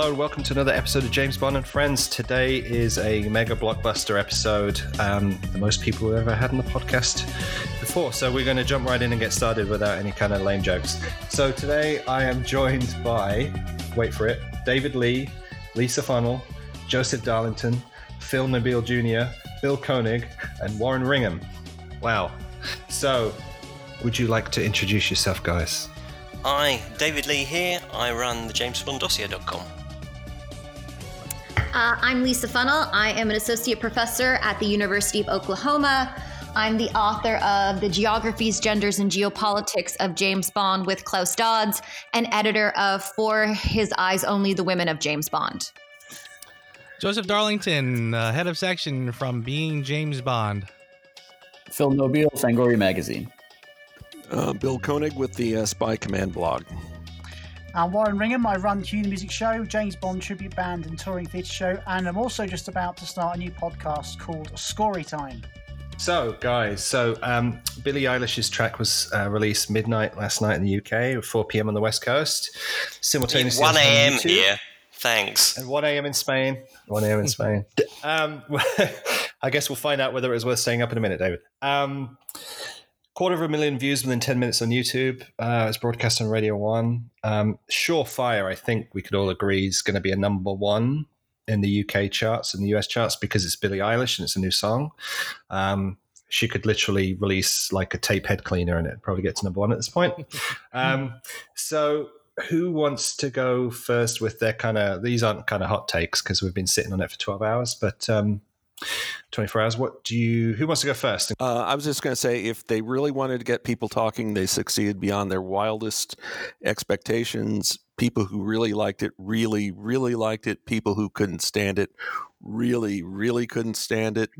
Hello and welcome to another episode of James Bond and Friends. Today is a mega blockbuster episode, um, the most people we've ever had on the podcast before. So we're going to jump right in and get started without any kind of lame jokes. So today I am joined by, wait for it, David Lee, Lisa Funnell, Joseph Darlington, Phil Nobile Jr., Bill Koenig, and Warren Ringham. Wow. So, would you like to introduce yourself, guys? Hi, David Lee here. I run the JamesBondDossier.com. Uh, I'm Lisa Funnell. I am an associate professor at the University of Oklahoma. I'm the author of The Geographies, Genders, and Geopolitics of James Bond with Klaus Dodds, and editor of For His Eyes Only the Women of James Bond. Joseph Darlington, uh, head of section from Being James Bond. Phil Nobile, Fangoria Magazine. Uh, Bill Koenig with the uh, Spy Command blog. I'm Warren Ringham. I run Tune Music Show, James Bond Tribute Band, and Touring Theatre Show, and I'm also just about to start a new podcast called Scory Time. So, guys, so um, Billie Eilish's track was uh, released midnight last night in the UK, 4 p.m. on the West Coast, simultaneously 1 a.m. here. Thanks. And 1 a.m. in Spain. 1 a.m. in Spain. Um, I guess we'll find out whether it was worth staying up in a minute, David. Um, quarter of a million views within 10 minutes on YouTube. Uh, it's broadcast on Radio 1. Um, Surefire, I think we could all agree, is going to be a number one in the UK charts and the US charts because it's Billie Eilish and it's a new song. Um, she could literally release like a tape head cleaner and it probably gets to number one at this point. Um, so who wants to go first with their kind of these aren't kind of hot takes because we've been sitting on it for 12 hours but um 24 hours what do you who wants to go first Uh, I was just going to say, if they really wanted to get people talking, they succeeded beyond their wildest expectations. People who really liked it, really, really liked it. People who couldn't stand it, really, really couldn't stand it.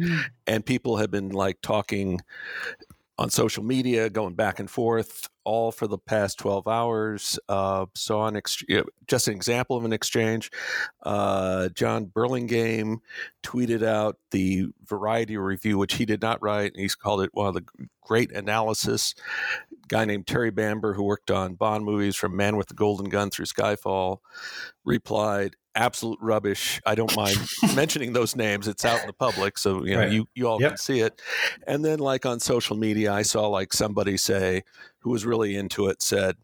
And people have been like talking on social media, going back and forth, all for the past 12 hours. Uh, so, on ex- just an example of an exchange, uh, John Burlingame tweeted out the Variety review, which he did not write. And he's called it one of the great analysis. Guy named Terry Bamber, who worked on Bond movies from Man with the Golden Gun through Skyfall, replied, absolute rubbish. I don't mind mentioning those names. It's out in the public, so you know Right. you, you all Yep. can see it. And then like on social media, I saw like somebody say who was really into it said,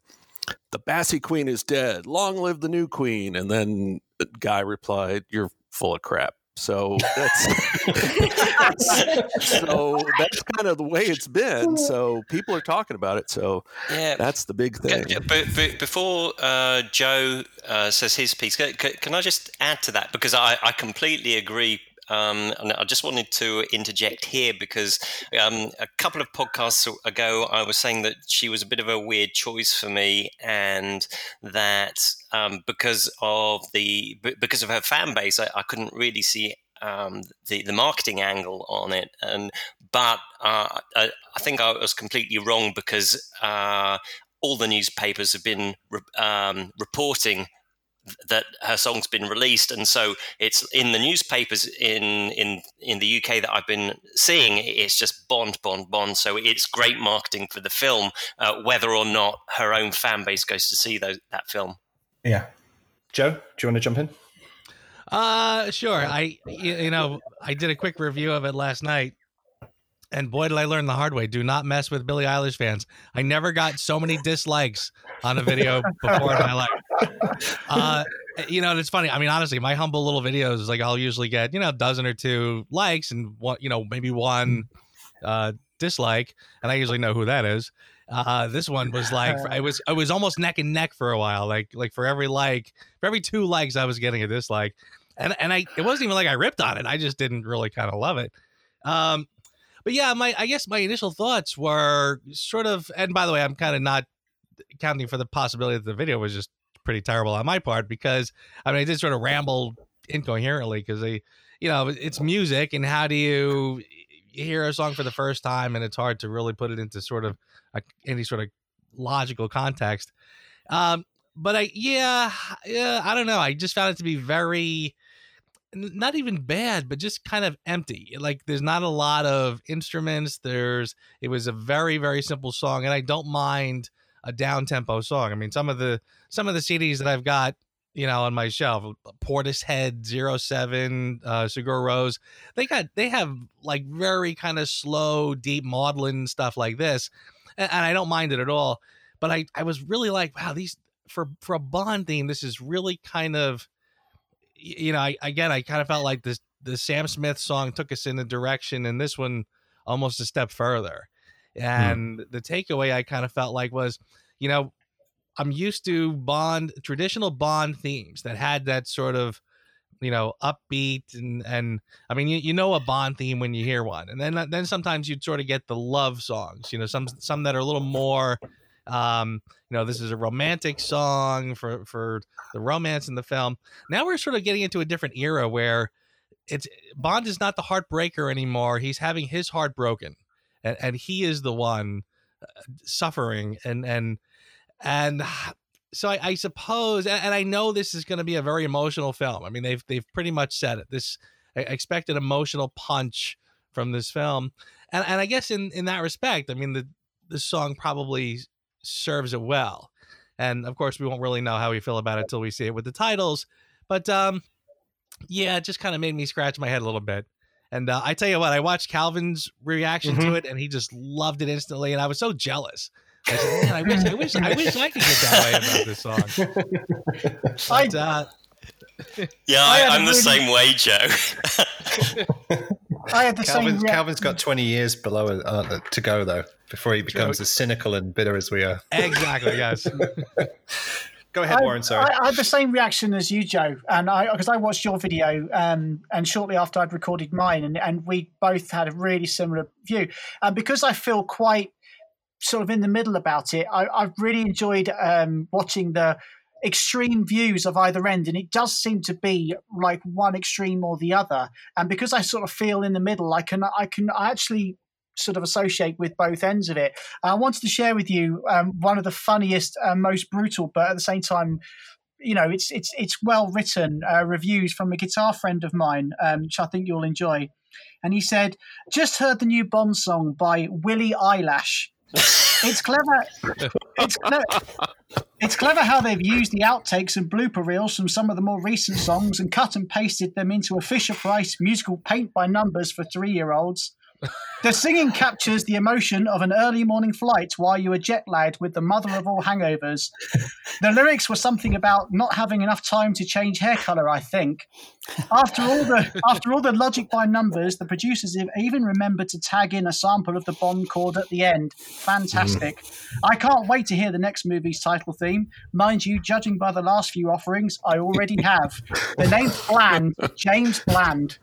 "The Bassey Queen is dead. Long live the new queen." And then the guy replied, "You're full of crap." So that's so that's kind of the way it's been. So people are talking about it. So Yeah. that's the big thing. But, but before uh, Joe uh, says his piece, ca- ca- can I just add to that? Because I, I completely agree. Um, and I just wanted to interject here because um, a couple of podcasts ago, I was saying that she was a bit of a weird choice for me, and that um, because of the because of her fan base, I, I couldn't really see um, the the marketing angle on it. And but uh, I, I think I was completely wrong because uh, all the newspapers have been um, reporting that her song's been released, and so it's in the newspapers in in in the UK that I've been seeing. It's just Bond, Bond, Bond. So it's great marketing for the film, uh, whether or not her own fan base goes to see those, that film. yeah joe do you want to jump in Uh, sure. I, you you know, I did a quick review of it last night, and boy, did I learn the hard way: do not mess with Billie Eilish fans. I never got so many dislikes on a video before in my life. Uh, you know, it's funny. I mean, honestly, my humble little videos, is like I'll usually get, you know, a dozen or two likes and one, you know, maybe one uh, dislike, and I usually know who that is. Uh, this one was like it was it was almost neck and neck for a while. Like like for every like for every two likes, I was getting a dislike, and and I it wasn't even like I ripped on it. I just didn't really kind of love it. Um, but yeah, my I guess my initial thoughts were sort of, and by the way, I'm kind of not counting for the possibility that the video was just pretty terrible on my part because I mean I did sort of ramble incoherently because they, you know, it's music and how do you hear a song for the first time and it's hard to really put it into sort of a, any sort of logical context. Um, but I yeah yeah I don't know. I just found it to be very not even bad, but just kind of empty. Like there's not a lot of instruments. There's it was a very very simple song, and I don't mind a down tempo song. I mean, some of the some of the CDs that I've got you know, on my shelf. Portishead, Zero Seven, uh, Sigur Rós. They got they have like very kind of slow, deep maudlin stuff like this, and, and I don't mind it at all. But I I was really like, wow, these for for a Bond theme, this is really kind of, you know, I again I kind of felt like this the Sam Smith song took us in a direction, and this one almost a step further. And hmm. the takeaway I kind of felt like was, you know, I'm used to Bond traditional Bond themes that had that sort of you know upbeat and and I mean you, you know a Bond theme when you hear one and then then sometimes you'd sort of get the love songs you know some some that are a little more um you know this is a romantic song for for the romance in the film now we're sort of getting into a different era where it's Bond is not the heartbreaker anymore he's having his heart broken and, and he is the one uh, suffering and and and so I, I suppose, and, I know this is going to be a very emotional film. I mean, they've they've pretty much said it. This I expect an emotional punch from this film, and and I guess in in that respect, I mean the the song probably serves it well. And of course, we won't really know how we feel about it until we see it with the titles. But um, yeah, it just kind of made me scratch my head a little bit. And uh, I tell you what, I watched Calvin's reaction mm-hmm. to it, and he just loved it instantly, and I was so jealous. I said, Man, I wish, I wish, I wish I could get that way about this song. But, uh, yeah, I, am the same way, Joe. I had the Calvin's, same. Calvin's got 20 years below uh, to go though before he becomes as cynical and bitter as we are. Exactly. Yes. Go ahead, Warren. Sorry. I, I, had the same reaction as you, Joe, and I because I watched your video, um, and shortly after I'd recorded mine, and, and we both had a really similar view, and because I feel quite sort of in the middle about it. I, have really enjoyed um, watching the extreme views of either end, and it does seem to be like one extreme or the other. And because I sort of feel in the middle, I can I can I actually sort of associate with both ends of it. I wanted to share with you um, one of the funniest, uh, most brutal, but at the same time. You know, it's it's it's well written uh, reviews from a guitar friend of mine, um, which I think you'll enjoy. And he said, "Just heard the new Bond song by Willie Eyelash it's clever. It's clever. It's clever how they've used the outtakes and blooper reels from some of the more recent songs and cut and pasted them into a Fisher Price musical paint by numbers for three year olds. The singing captures the emotion of an early morning flight while you are jet lagged with the mother of all hangovers. The lyrics were something about not having enough time to change hair color, I think. After all the after all the logic by numbers, the producers have even remembered to tag in a sample of the Bond chord at the end. Fantastic. Mm. I can't wait to hear the next movie's title theme. Mind you, judging by the last few offerings, I already have. The name's Bland, James Bland.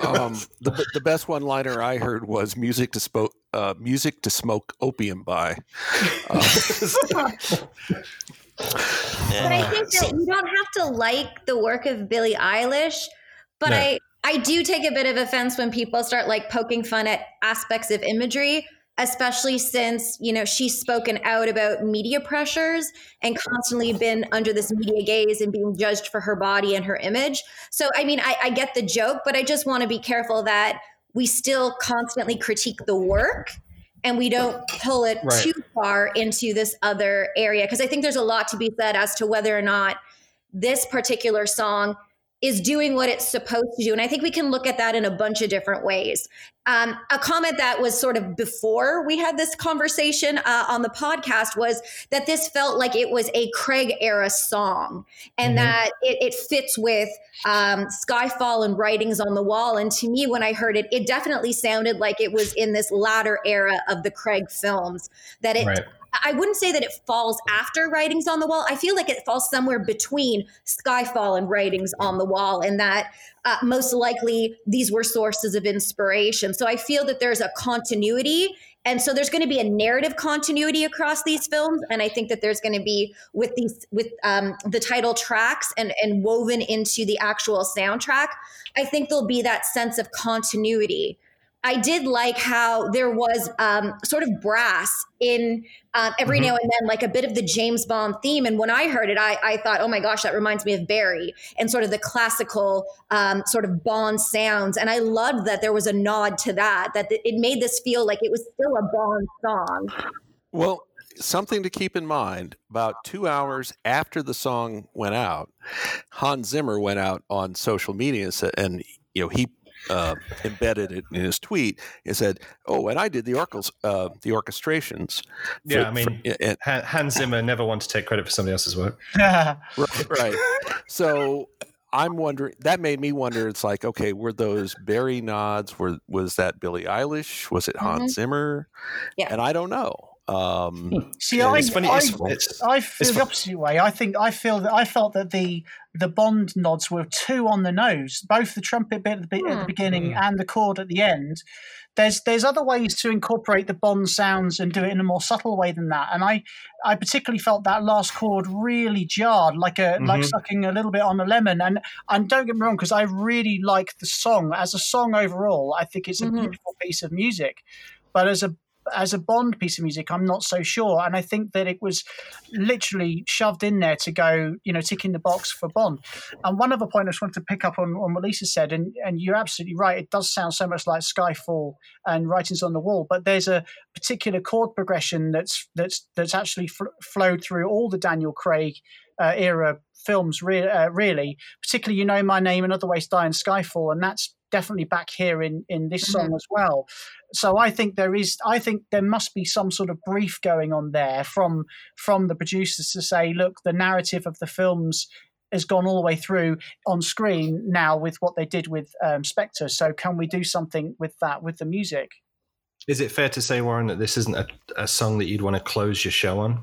Um, the, the best one liner I heard was music to smoke uh, music to smoke opium by. Uh, but I think that you don't have to like the work of Billie Eilish, but no. I I do take a bit of offense when people start like poking fun at aspects of imagery especially since you know she's spoken out about media pressures and constantly been under this media gaze and being judged for her body and her image so i mean i, I get the joke but i just want to be careful that we still constantly critique the work and we don't pull it right. too far into this other area because i think there's a lot to be said as to whether or not this particular song is doing what it's supposed to do. And I think we can look at that in a bunch of different ways. Um, a comment that was sort of before we had this conversation uh, on the podcast was that this felt like it was a Craig era song and mm-hmm. that it, it, fits with um, Skyfall and Writings on the Wall. And to me, when I heard it, it definitely sounded like it was in this latter era of the Craig films, that it right. I wouldn't say that it falls after Writings on the Wall. I feel like it falls somewhere between Skyfall and Writings on the Wall, and that uh, most likely these were sources of inspiration. So I feel that there's a continuity. And so there's going to be a narrative continuity across these films, and I think that there's going to be with these with um, the title tracks and and woven into the actual soundtrack. I think there'll be that sense of continuity. I did like how there was um, sort of brass in um, every mm-hmm. now and then, like a bit of the James Bond theme. And when I heard it, I, I, thought, oh my gosh, that reminds me of Barry and sort of the classical um, sort of Bond sounds. And I loved that there was a nod to that, that it made this feel like it was still a Bond song. Well, something to keep in mind about two hours after the song went out, Hans Zimmer went out on social media and you know, he uh, embedded it in his tweet and said, "Oh, and I did the orchels, uh, the orchestrations." For, yeah, I mean, for, and, Hans Zimmer never wanted to take credit for somebody else's work. right, right. So I'm wondering. That made me wonder. It's like, okay, were those Barry nods? Were was that Billie Eilish? Was it Hans mm-hmm. Zimmer? Yeah, and I don't know. Um, hmm. See, I, it's funny. I, it's, I feel the opposite way. I think I feel that I felt that the the Bond nods were too on the nose. Both the trumpet bit at the, at the hmm. beginning mm. and the chord at the end. There's there's other ways to incorporate the Bond sounds and do it in a more subtle way than that. And I I particularly felt that last chord really jarred, like a mm-hmm. like sucking a little bit on a lemon. And and don't get me wrong, because I really like the song as a song overall. I think it's a mm-hmm. beautiful piece of music. But as a as a Bond piece of music, I'm not so sure. And I think that it was literally shoved in there to go, you know, ticking the box for Bond. And one other point I just wanted to pick up on, on what Lisa said, and, and you're absolutely right, it does sound so much like Skyfall and Writings on the Wall, but there's a particular chord progression that's that's that's actually fl- flowed through all the Daniel Craig uh, era films, re- uh, really. Particularly, you know, My Name and Other Ways Die and Skyfall, and that's definitely back here in in this song mm-hmm. as well. So I think there is I think there must be some sort of brief going on there from from the producers to say, look, the narrative of the films has gone all the way through on screen now with what they did with um, Spectre. So can we do something with that with the music? Is it fair to say, Warren, that this isn't a, a song that you'd want to close your show on?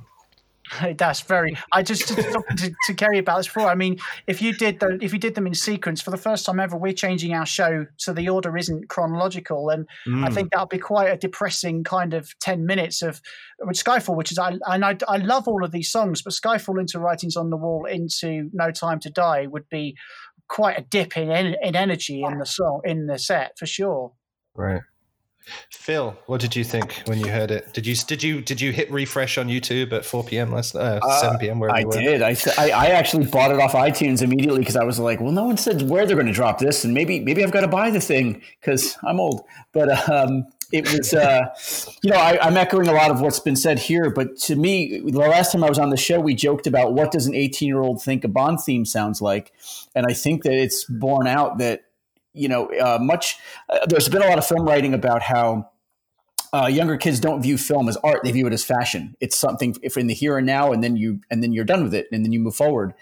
That's very. I just to, to, to carry about this before. I mean, if you did the, if you did them in sequence for the first time ever, we're changing our show so the order isn't chronological, and mm. I think that'll be quite a depressing kind of ten minutes of with Skyfall, which is I and I, I love all of these songs, but Skyfall into Writings on the Wall into No Time to Die would be quite a dip in in energy in the song in the set for sure. Right. Phil, what did you think when you heard it? Did you did you did you hit refresh on YouTube at four p.m. last uh, uh, seven p.m. Where I did. I, I, I actually bought it off iTunes immediately because I was like, well, no one said where they're going to drop this, and maybe maybe I've got to buy the thing because I'm old. But um, it was, uh, you know, I, I'm echoing a lot of what's been said here. But to me, the last time I was on the show, we joked about what does an 18 year old think a Bond theme sounds like, and I think that it's borne out that you know, uh, much. Uh, there's been a lot of film writing about how uh, younger kids don't view film as art; they view it as fashion. It's something if in the here and now, and then you and then you're done with it, and then you move forward.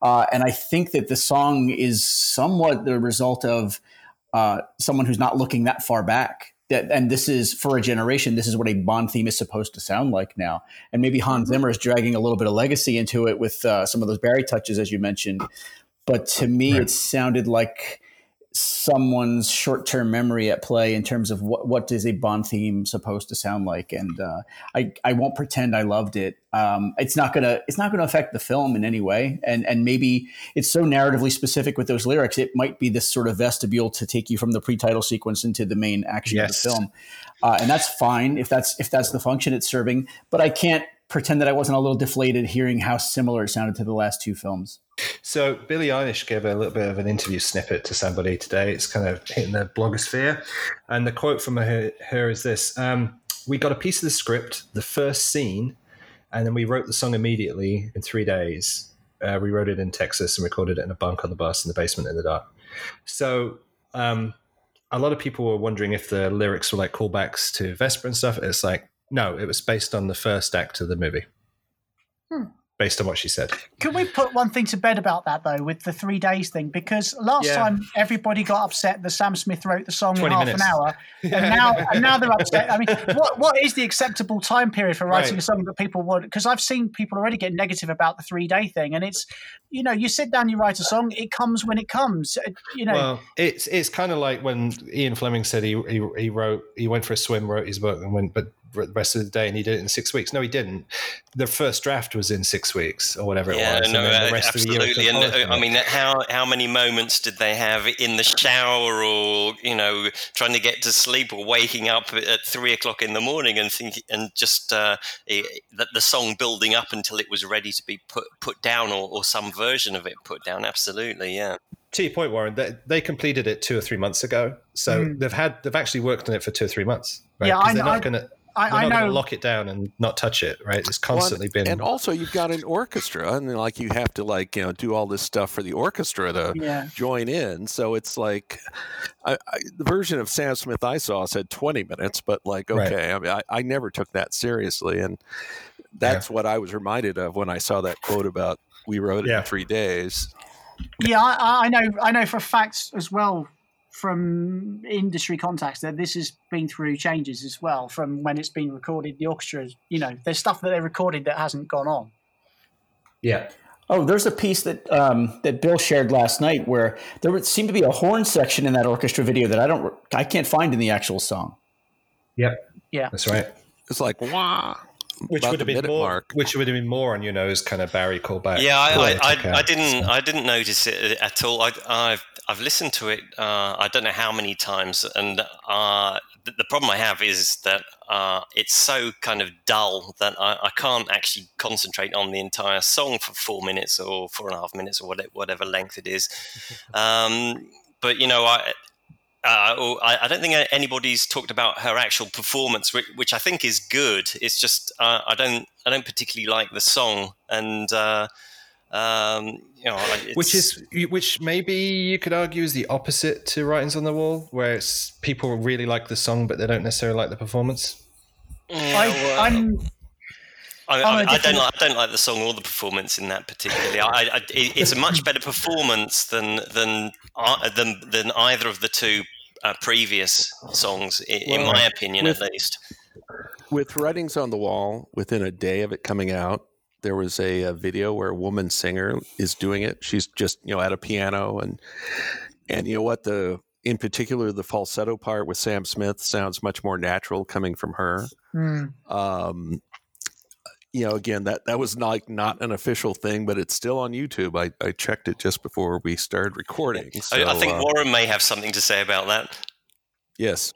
Uh, and I think that the song is somewhat the result of uh, someone who's not looking that far back. That, and this is for a generation. This is what a Bond theme is supposed to sound like now. And maybe Hans mm-hmm. Zimmer is dragging a little bit of legacy into it with uh, some of those Barry touches, as you mentioned. But to me, right. it sounded like someone's short-term memory at play in terms of what what is a Bond theme supposed to sound like, and uh, I I won't pretend I loved it. Um, it's not gonna it's not gonna affect the film in any way, and and maybe it's so narratively specific with those lyrics, it might be this sort of vestibule to take you from the pre-title sequence into the main action yes. of the film, uh, and that's fine if that's if that's the function it's serving. But I can't pretend that I wasn't a little deflated hearing how similar it sounded to the last two films. So Billie Eilish gave a little bit of an interview snippet to somebody today. It's kind of hitting the blogosphere, and the quote from her, her is this: um, "We got a piece of the script, the first scene, and then we wrote the song immediately in three days. Uh, we wrote it in Texas and recorded it in a bunk on the bus in the basement in the dark." So. Um, a lot of people were wondering if the lyrics were like callbacks to Vesper and stuff. It's like, no, it was based on the first act of the movie. Hmm based on what she said. Can we put one thing to bed about that though, with the three days thing? Because last yeah. time everybody got upset that Sam Smith wrote the song in half minutes. an hour, yeah. and now and now they're upset. I mean, what what is the acceptable time period for writing right. a song that people want? Because I've seen people already get negative about the three day thing, and it's you know you sit down, you write a song, it comes when it comes. Uh, you know, well, it's it's kind of like when Ian Fleming said he, he he wrote he went for a swim, wrote his book, and went, but the rest of the day and he did it in six weeks. No, he didn't. The first draft was in six weeks or whatever yeah, it was. No, and the rest absolutely. Of the year and uh, I mean, how how many moments did they have in the shower or you know trying to get to sleep or waking up at three o'clock in the morning and thinking and just uh, that the song building up until it was ready to be put put down or, or some version of it put down. Absolutely, yeah to your point, Warren, they, they, completed it two or three months ago, so mm. they've had they've actually worked on it for two or three months. Right? Yeah, I, they're not gonna I, We're I going know. to lock it down and not touch it, right? It's constantly Well, been. and also you've got an orchestra, and like you have to like you know do all this stuff for the orchestra to yeah. join in. So it's like I, I, the version of Sam Smith I saw said 20 minutes, but like Right. okay, I mean I, I never took that seriously, and that's what I was reminded of when I saw that quote about we wrote it Yeah. in three days. Yeah, I, I know. I know for a fact as well from industry contacts that this has been through changes as well from when it's been recorded. The orchestra, you know, there's stuff that they recorded that hasn't gone on. yeah. Oh, there's a piece that um, that Bill shared last night where there would seem to be a horn section in that orchestra video that I don't, I can't find in the actual song. Yep. Yeah. That's right. It's like wah, Which would have been more. mark. Which would have been more on your nose, kind of Barry callback. Yeah, I, I. I, I didn't I didn't notice it at all. I, I've I've listened to it. Uh, I don't know how many times, and uh, the, the problem I have is that uh, it's so kind of dull that I, I can't actually concentrate on the entire song for four minutes or four and a half minutes or whatever, whatever length it is. Um, but you know, I. Uh, I, I don't think anybody's talked about her actual performance, which, which I think is good. It's just uh, I don't I don't particularly like the song, and uh, um, you know, it's, Which is which maybe you could argue is the opposite to Writings on the Wall, where it's people really like the song but they don't necessarily like the performance. Yeah, I, well, I'm I, I'm a I, I don't like I don't like the song or the performance in that particularly. I, I, it's a much better performance than than uh, than than either of the two uh, previous songs, in, in my opinion, at least. with writings on the wall within a day of it coming out there was a, a video where a woman singer is doing it. She's just you know at a piano and and you know what? The in particular the falsetto part with sam smith sounds much more natural coming from her. Hmm. um you know again that that was not not an official thing but it's still on youtube. I, I checked it just before we started recording. So, I, I think uh, Warren may have something to say about that. yes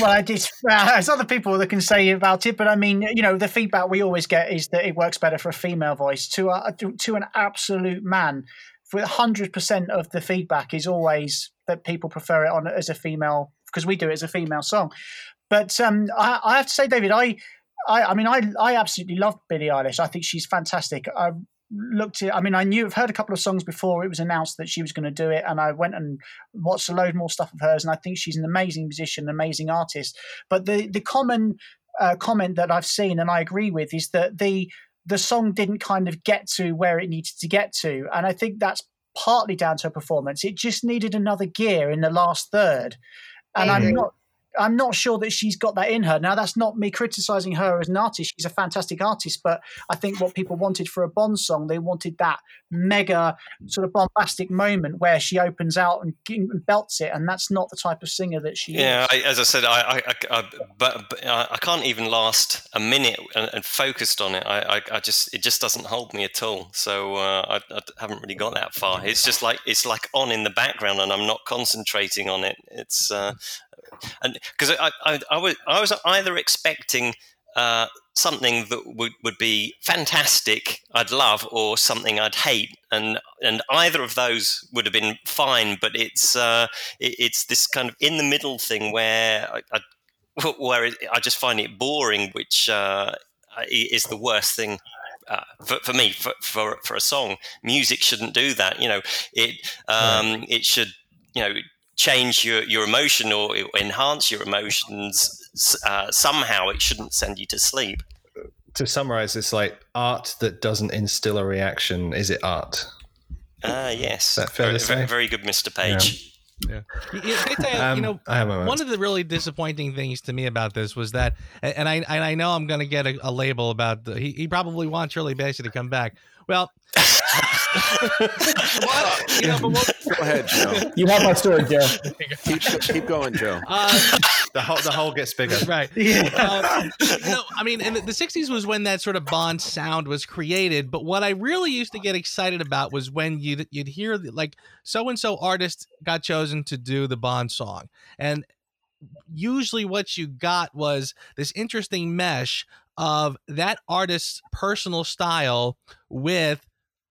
well, I did. There's other people that can say about it, but I mean, you know, the feedback we always get is that it works better for a female voice. To a, to, to an absolute man, for hundred percent of the feedback is always that people prefer it on as a female because we do it as a female song. But um, I, I have to say, David, I, I, I mean, I, I absolutely love Billie Eilish. I think she's fantastic. I looked at, I mean, I knew I've heard a couple of songs before it was announced that she was going to do it, and I went and watched a load more stuff of hers, and I think she's an amazing musician, an amazing artist. But the the common uh, comment that I've seen, and I agree with, is that the the song didn't kind of get to where it needed to get to, and I think that's partly down to her performance. It just needed another gear in the last third, and I I'm not. I'm not sure that she's got that in her. Now, that's not me criticizing her as an artist. She's a fantastic artist, but I think what people wanted for a Bond song, they wanted that mega sort of bombastic moment where she opens out and, belts it, and that's not the type of singer that she Yeah, is. I, as I said, I, I, I, I but, but I can't even last a minute and, and focused on it. I, I, I just it just doesn't hold me at all. So uh, I, I haven't really got that far. It's just like it's like on in the background, and I'm not concentrating on it. It's uh, and because I, I, I was I was either expecting. Uh, something that would, would be fantastic, I'd love, or something I'd hate, and and either of those would have been fine. But it's uh, it, it's this kind of in the middle thing where I, I where it, I just find it boring, which uh, is the worst thing. Uh, for, for me, for, for for a song, music shouldn't do that. You know, it um, it should you know change your, your emotion or enhance your emotions uh, somehow. It shouldn't send you to sleep. To summarize, it's like art that doesn't instill a reaction. Is it art? Ah, yes, that fair very, to say? very, very good, Mr. Page. Yeah. You, you- you, Um, you know, I one of the really disappointing things to me about this was that, and I and I know I'm going to get a, a label about the. He, he probably wants Shirley Bassey to come back. Well, well, you know, but what, Go ahead, Joe. You have my story, Joe. keep, keep going, Joe. uh, the hole the hole gets bigger. right. Uh, no, I mean, in the, the 60s was when that sort of Bond sound was created. But what I really used to get excited about was when you'd, you'd hear, the- like, so and so artist got chosen to do the Bond song. And usually what you got was this interesting mesh of that artist's personal style with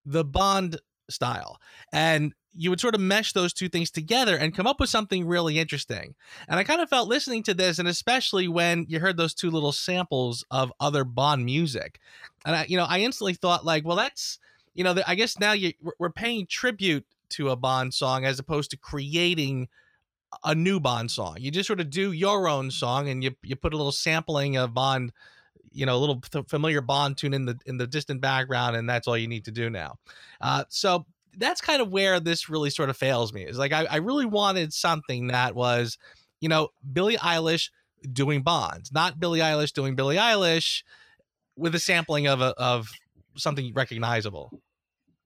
the Bond style. And you would sort of mesh those two things together and come up with something really interesting. And I kind of felt listening to this, and especially when you heard those two little samples of other Bond music, and I, you know, I instantly thought like, well, that's, you know, I guess now you we're paying tribute to a Bond song as opposed to creating a new Bond song. You just sort of do your own song, and you you put a little sampling of Bond you know a little familiar bond tune in the in the distant background and that's all you need to do now uh, so that's kind of where this really sort of fails me. Is like I, I really wanted something that was, you know, Billie Eilish doing Bonds, not Billie Eilish doing Billie Eilish with a sampling of a, of something recognizable.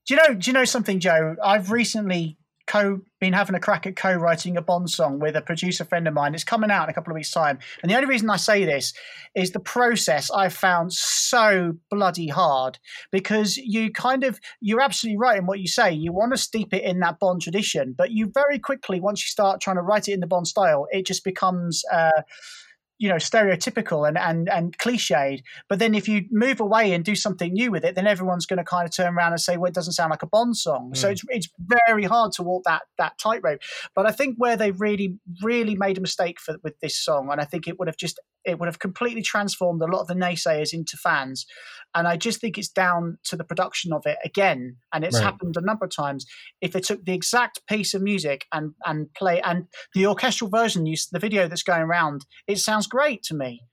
Do you know? Do you know something, Joe? I've recently co been having a crack at co-writing a Bond song with a producer friend of mine. It's coming out in a couple of weeks' time. And the only reason I say this is the process I found so bloody hard because you kind of you're absolutely right in what you say. You want to steep it in that Bond tradition, but you very quickly once you start trying to write it in the Bond style, it just becomes. Uh, you know stereotypical and and and cliched but then if you move away and do something new with it then everyone's going to kind of turn around and say well it doesn't sound like a bond song mm. so it's it's very hard to walk that that tightrope but i think where they really really made a mistake for with this song and i think it would have just it would have completely transformed a lot of the naysayers into fans and I just think it's down to the production of it again. And it's right. happened a number of times. If they took the exact piece of music and and play and the orchestral version, use the video that's going around, it sounds great to me.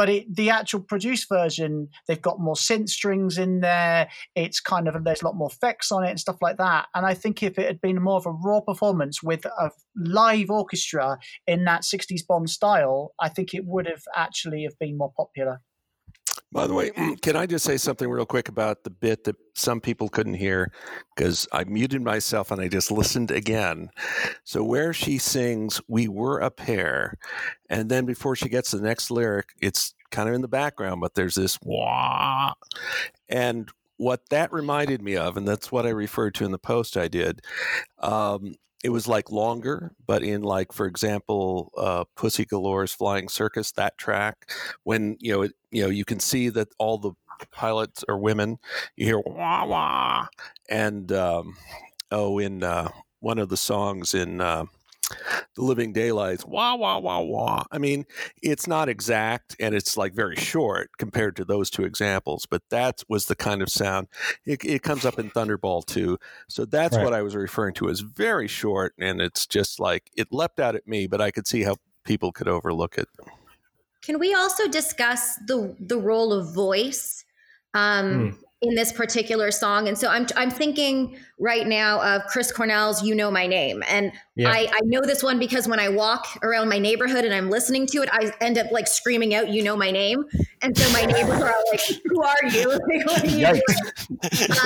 But it, the actual produced version, they've got more synth strings in there. It's kind of there's a lot more effects on it and stuff like that. And I think if it had been more of a raw performance with a live orchestra in that '60s Bond style, I think it would have actually have been more popular. By the way, can I just say something real quick about the bit that some people couldn't hear because I muted myself and I just listened again. So where she sings "We were a pair," and then before she gets the next lyric, it's kind of in the background, but there's this wah, and what that reminded me of, and that's what I referred to in the post I did. Um, it was like longer, but in like, for example, uh, Pussy Galore's Flying Circus, that track, when you know, it, you know, you can see that all the pilots are women. You hear wah wah, and um, oh, in uh, one of the songs in uh, the living daylights wah wah wah wah. I mean it's not exact and it's like very short compared to those two examples but that was the kind of sound. It, it comes up in thunderball too. So that's right. what i was referring to as very short and it's just like it leapt out at me but i could see how people could overlook it. Can we also discuss the the role of voice? Um, mm in this particular song. And so I'm I'm thinking right now of Chris Cornell's "You Know My Name," and yeah. I, I know this one because when I walk around my neighborhood and I'm listening to it, I end up like screaming out "You know my name," and so my neighbors are like, "Who are you?" what are you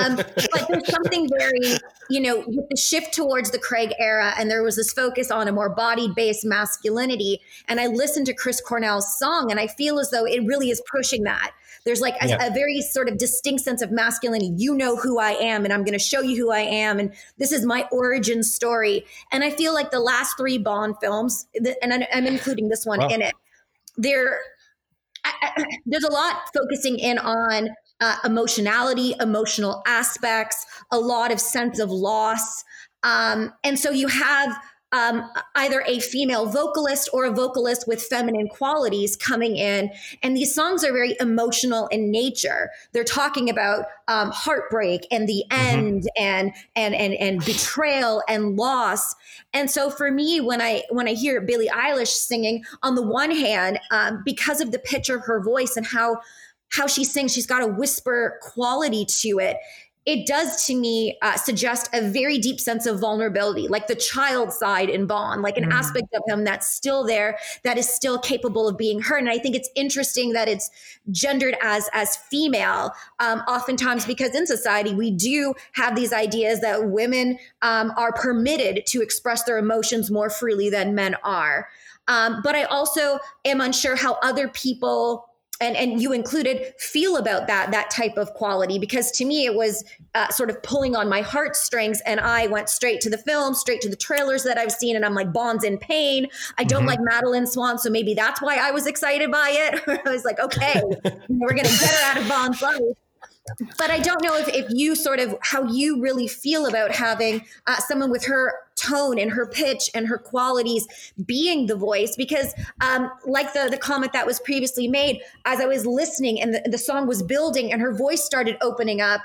um, but there's something very you know with the shift towards the Craig era, and there was this focus on a more body-based masculinity. And I listened to Chris Cornell's song, and I feel as though it really is pushing that there's like a, yeah. a very sort of distinct sense of masculinity. You know who I am, and I'm going to show you who I am, and this is my origin story. And I feel like the last three Bond films, and I'm including this one wow. in it, there, there's a lot focusing in on uh, emotionality, emotional aspects, a lot of sense of loss. Um, and so you have um, either a female vocalist or a vocalist with feminine qualities coming in. And these songs are very emotional in nature. They're talking about um, heartbreak and the mm-hmm. end mm-hmm. and, and, and, and betrayal and loss. And so for me, when I, when I hear Billie Eilish singing on the one hand, um, because of the pitch of her voice and how, how she sings, she's got a whisper quality to it it does to me uh, suggest a very deep sense of vulnerability, like the child side in Bond, like an mm. aspect of him that's still there, that is still capable of being hurt. And I think it's interesting that it's gendered as as female, um, oftentimes because in society we do have these ideas that women um, are permitted to express their emotions more freely than men are. Um, but I also am unsure how other people and and you included feel about that that type of quality because to me it was uh, sort of pulling on my heartstrings and i went straight to the film straight to the trailers that i've seen and i'm like bond's in pain. I don't mm-hmm. like Madeleine Swann so maybe that's why i was excited by it. I was like okay we're gonna get her out of bond's life but I don't know if, if you sort of how you really feel about having uh, someone with her tone and her pitch and her qualities being the voice because um, like the the comment that was previously made as I was listening and the, the song was building and her voice started opening up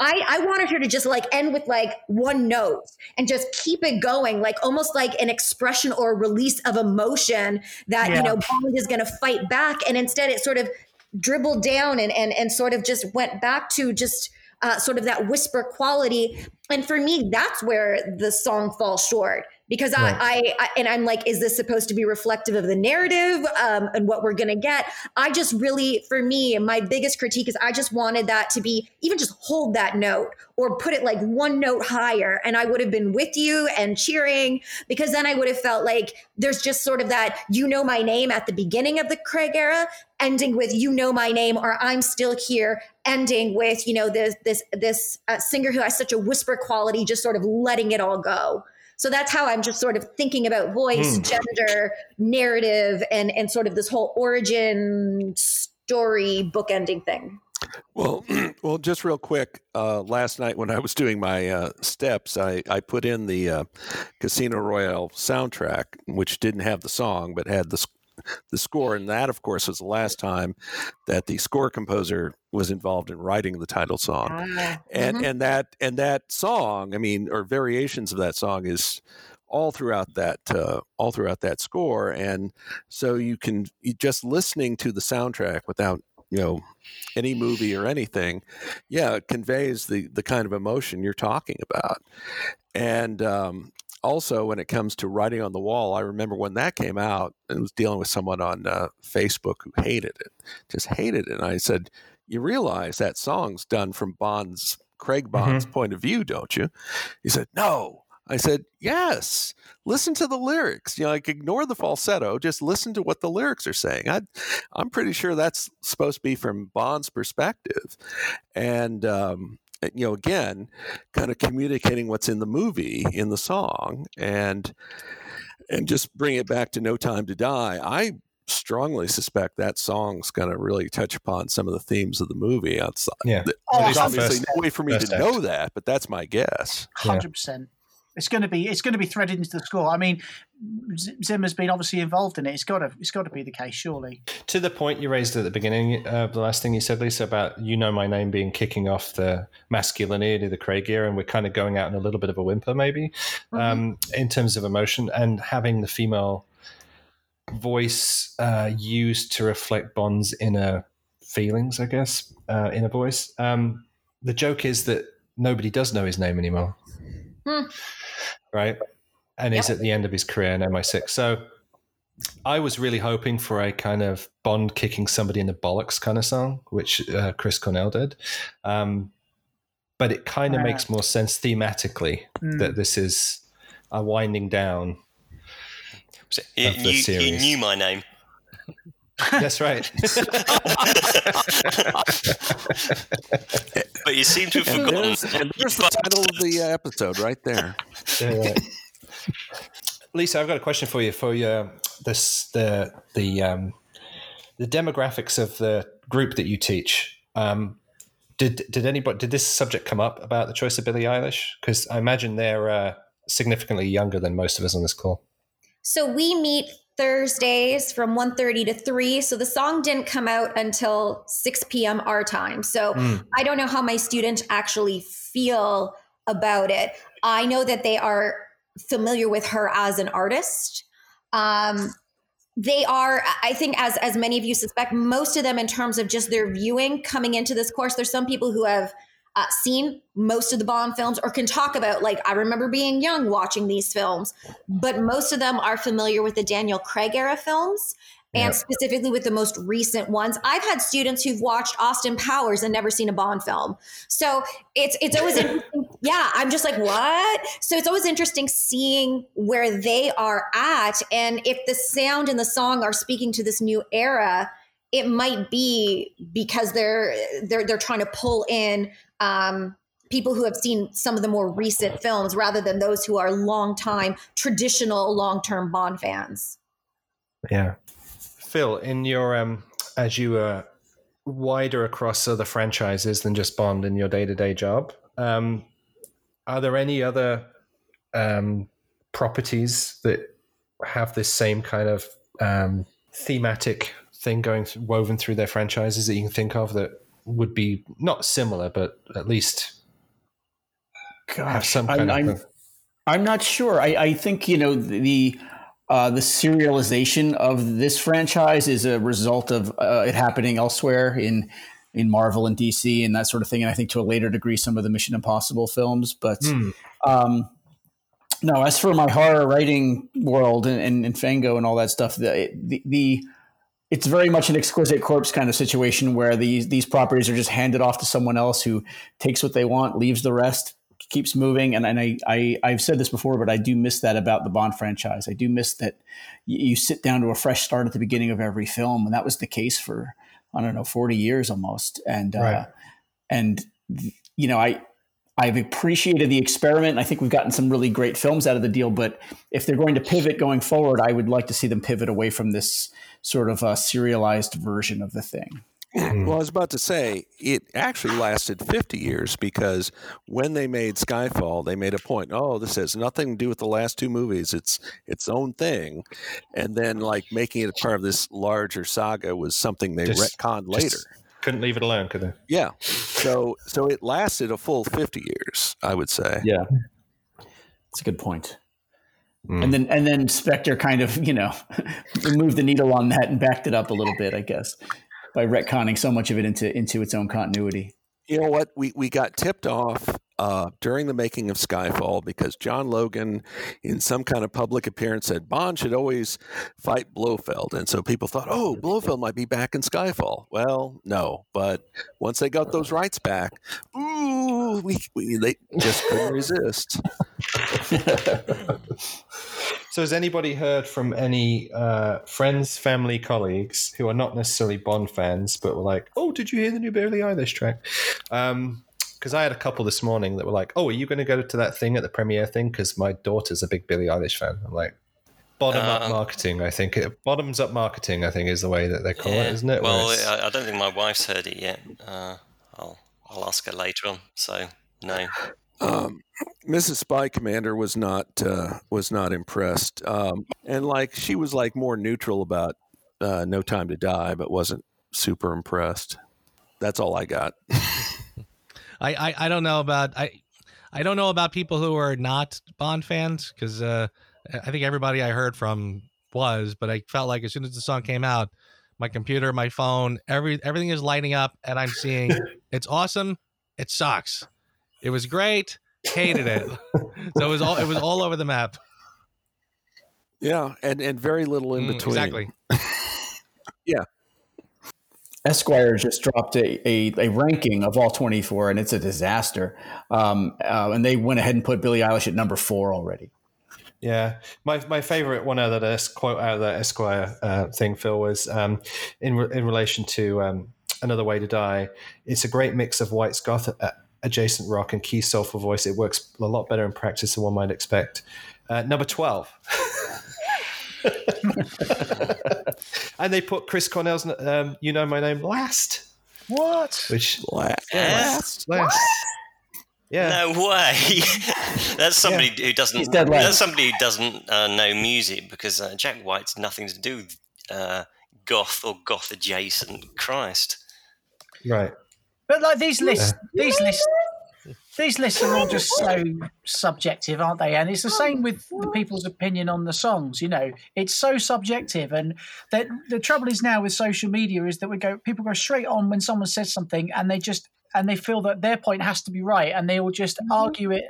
I, I wanted her to just like end with like one note and just keep it going, like almost like an expression or release of emotion that, yeah. you know, Bond is going to fight back. And instead it sort of dribbled down and, and, and sort of just went back to just uh, sort of that whisper quality. And for me, that's where the song falls short because right. I, I, and I'm like, is this supposed to be reflective of the narrative um, and what we're gonna get? I just really, for me, my biggest critique is I just wanted that to be even just hold that note or put it like one note higher, and I would have been with you and cheering because then I would have felt like there's just sort of that you know my name at the beginning of the Craig era, ending with you know my name or I'm still here, ending with you know this this this uh, singer who has such a whisper quality, just sort of letting it all go. So that's how I'm just sort of thinking about voice, mm. gender, narrative, and and sort of this whole origin story bookending thing. Well, well, just real quick. Uh, last night when I was doing my uh, steps, I, I put in the uh, Casino Royale soundtrack, which didn't have the song but had the the score, and that, of course, was the last time that the score composer was involved in writing the title song, ah, and mm-hmm. and that and that song, I mean, or variations of that song is all throughout that uh, all throughout that score, and so you can you just listening to the soundtrack without you know any movie or anything yeah it conveys the the kind of emotion you're talking about. And um, also when it comes to writing on the wall i remember when that came out and was dealing with someone on uh, facebook who hated it just hated it and i said you realize that song's done from bond's craig bond's mm-hmm. point of view don't you? He said no. I said yes listen to the lyrics. You know like ignore the falsetto just listen to what the lyrics are saying. I, i'm pretty sure that's supposed to be from bond's perspective and um, Uh, you know, again, kind of communicating what's in the movie in the song, and and just bring it back to "No Time to Die." I strongly suspect that song's going to really touch upon some of the themes of the movie. Outside, yeah, there's obviously no way for me to know that, but that's my guess. Hundred percent. It's going to be it's going to be threaded into the score. I mean, Zimmer's been obviously involved in it. It's got to it's got to be the case, surely. To the point you raised at the beginning, uh, the last thing you said, Lisa, about you know my name being kicking off the masculinity, the Craig era, and we're kind of going out in a little bit of a whimper, maybe, mm-hmm. um, in terms of emotion, and having the female voice uh, used to reflect Bond's inner feelings, I guess, uh, inner voice. Um, the joke is that nobody does know his name anymore. Hmm right? And yep. is at the end of his career in MI6. So I was really hoping for a kind of Bond kicking somebody in the bollocks kind of song, which uh, Chris Cornell did. Um, but it kind of uh, makes more sense thematically mm. that this is a winding down. You, of the you, series. you knew my name. That's right. but you seem to have forgotten. And there's, and there's the title of the uh, episode right there. Yeah, right. Lisa, I've got a question for you. For your this the the um, the demographics of the group that you teach. Um, did did anybody did this subject come up about the choice of Billie Eilish? Because I imagine they're uh, significantly younger than most of us on this call. So we meet Thursdays from 1:30 to 3. So the song didn't come out until 6 p.m. our time. So mm. I don't know how my students actually feel about it. I know that they are familiar with her as an artist. Um, they are, I think, as as many of you suspect, most of them in terms of just their viewing coming into this course. There's some people who have uh, seen most of the Bond films or can talk about, like, I remember being young watching these films, but most of them are familiar with the Daniel Craig era films and yep. specifically with the most recent ones. I've had students who've watched Austin Powers and never seen a Bond film. So it's it's always interesting. Yeah, I'm just like, what? So it's always interesting seeing where they are at and if the sound and the song are speaking to this new era, it might be because they're they're they're trying to pull in um, people who have seen some of the more recent films rather than those who are long time traditional long term Bond fans. Yeah, Phil, in your um, as you were wider across other franchises than just Bond in your day to day job. Um, are there any other um, properties that have this same kind of um, thematic thing going th- woven through their franchises that you can think of that would be not similar, but at least Gosh, have some I'm, kind I'm, of. I'm not sure. I, I think you know the uh, the serialization of this franchise is a result of uh, it happening elsewhere in in Marvel and DC and that sort of thing, and I think to a later degree some of the Mission Impossible films. But Hmm. um, no, as for my horror writing world and, and, and Fango and all that stuff, the, the the it's very much an exquisite corpse kind of situation where these these properties are just handed off to someone else who takes what they want, leaves the rest, keeps moving. And, and I, I I've said this before, but I do miss that about the Bond franchise. I do miss that you, sit down to a fresh start at the beginning of every film, and that was the case for I don't know forty years almost. And Right. uh, and you know I. I've appreciated the experiment. I think we've gotten some really great films out of the deal. But if they're going to pivot going forward, I would like to see them pivot away from this sort of uh, serialized version of the thing. Well, I was about to say it actually lasted 50 years because when they made Skyfall, they made a point. Oh, this has nothing to do with the last two movies. It's its own thing, and then like making it a part of this larger saga was something they Just- retconned just later. Couldn't leave it alone, could they? Yeah, so so it lasted a full 50 years, I would say. Yeah, that's a good point. Mm. And then and then Spectre kind of you know moved the needle on that and backed it up a little bit, I guess, by retconning so much of it into into its own continuity. You know what? We we got tipped off uh, during the making of Skyfall because John Logan, in some kind of public appearance, said Bond should always fight Blofeld, and so people thought, oh, Blofeld might be back in Skyfall. Well, no, but once they got those rights back, ooh, we, we they just couldn't resist. So, has anybody heard from any uh, friends, family, colleagues who are not necessarily Bond fans, but were like, "Oh, did you hear the new Billie Eilish track?" Because I had a couple this morning that were like, "Oh, are you going to go to that thing at the premiere thing?" Because my daughter's a big Billie Eilish fan. I'm like, bottom up Um, marketing. I think it, bottoms up marketing. I think is the way that they call Yeah. it, isn't it? Well, I, I don't think my wife's heard it yet. Uh, I'll I'll ask her later on. So no. Um, Mrs. Spy Commander was not uh, was not impressed, um, and like she was like more neutral about uh, No Time to Die, but wasn't super impressed. That's all I got. I, I, I don't know about I I don't know about people who are not Bond fans because uh, I think everybody I heard from was, but I felt like as soon as the song came out, my computer, my phone, every everything is lighting up, and I'm seeing it's awesome, it sucks, it was great, hated it. so it was all it was all over the map. Yeah, and and very little in Mm, between. exactly. Esquire just dropped a, a, a ranking of all 24, and it's a disaster. Um, uh, and they went ahead and put Billie Eilish at number four already. Yeah, my my favorite one out of that quote out of that Esquire uh, thing, Phil, was um, in re- in relation to um, another way to die. It's a great mix of White's goth uh, adjacent rock and Keys' soulful voice. It works a lot better in practice than one might expect. Uh, number twelve. and they put Chris Cornell's um, "You Know My Name" last, What? which Last? last. Yeah, No way. that's somebody who doesn't. He's dead. That's somebody who doesn't uh, know music because uh, Jack White's nothing to do with uh, goth or goth adjacent. Christ. right. But like these lists, these lists, these lists are all just so subjective, aren't they? And it's the same with the people's opinion on the songs. You know, it's so subjective, and that the trouble is now with social media is that we go, people go straight on when someone says something, and they just and they feel that their point has to be right, and they will just mm-hmm. argue it,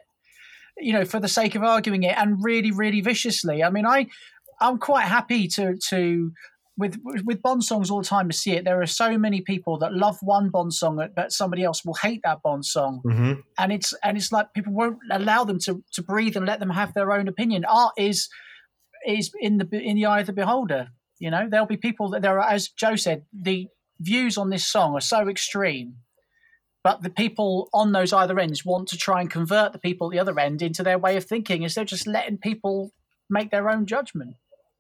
you know, for the sake of arguing it, and really, really viciously. I mean, I, I'm quite happy to to with with Bond songs all the time to see it. There are so many people that love one Bond song, but somebody else will hate that Bond song, hmm and it's and it's like people won't allow them to to breathe and let them have their own opinion. Art is is in the in the eye of the beholder. You know, there'll be people that there are, as Joe said, the views on this song are so extreme. But the people on those either ends want to try and convert the people at the other end into their way of thinking instead of just letting people make their own judgment.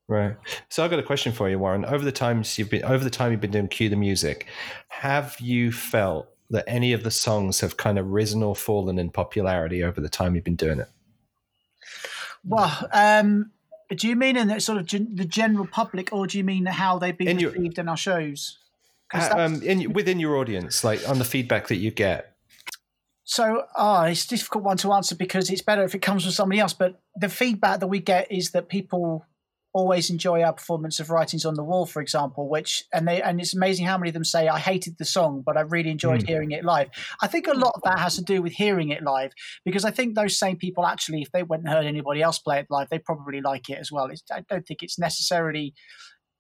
Right. So I've got a question for you, Warren. Over the times you've been over the time you've been doing cue the music, have you felt that any of the songs have kind of risen or fallen in popularity over the time you've been doing it? Well, um, do you mean in the sort of gen- the general public, or do you mean how they've been In your- received in our shows? Uh, um, in, within your audience, like on the feedback that you get. So, ah, it's a difficult one to answer because it's better if it comes from somebody else. But the feedback that we get is that people always enjoy our performance of Writings on the Wall, for example. Which and they and it's amazing how many of them say, "I hated the song, but I really enjoyed Mm. hearing it live." I think a lot of that has to do with hearing it live because I think those same people actually, if they went and heard anybody else play it live, they probably like it as well. It's, I don't think it's necessarily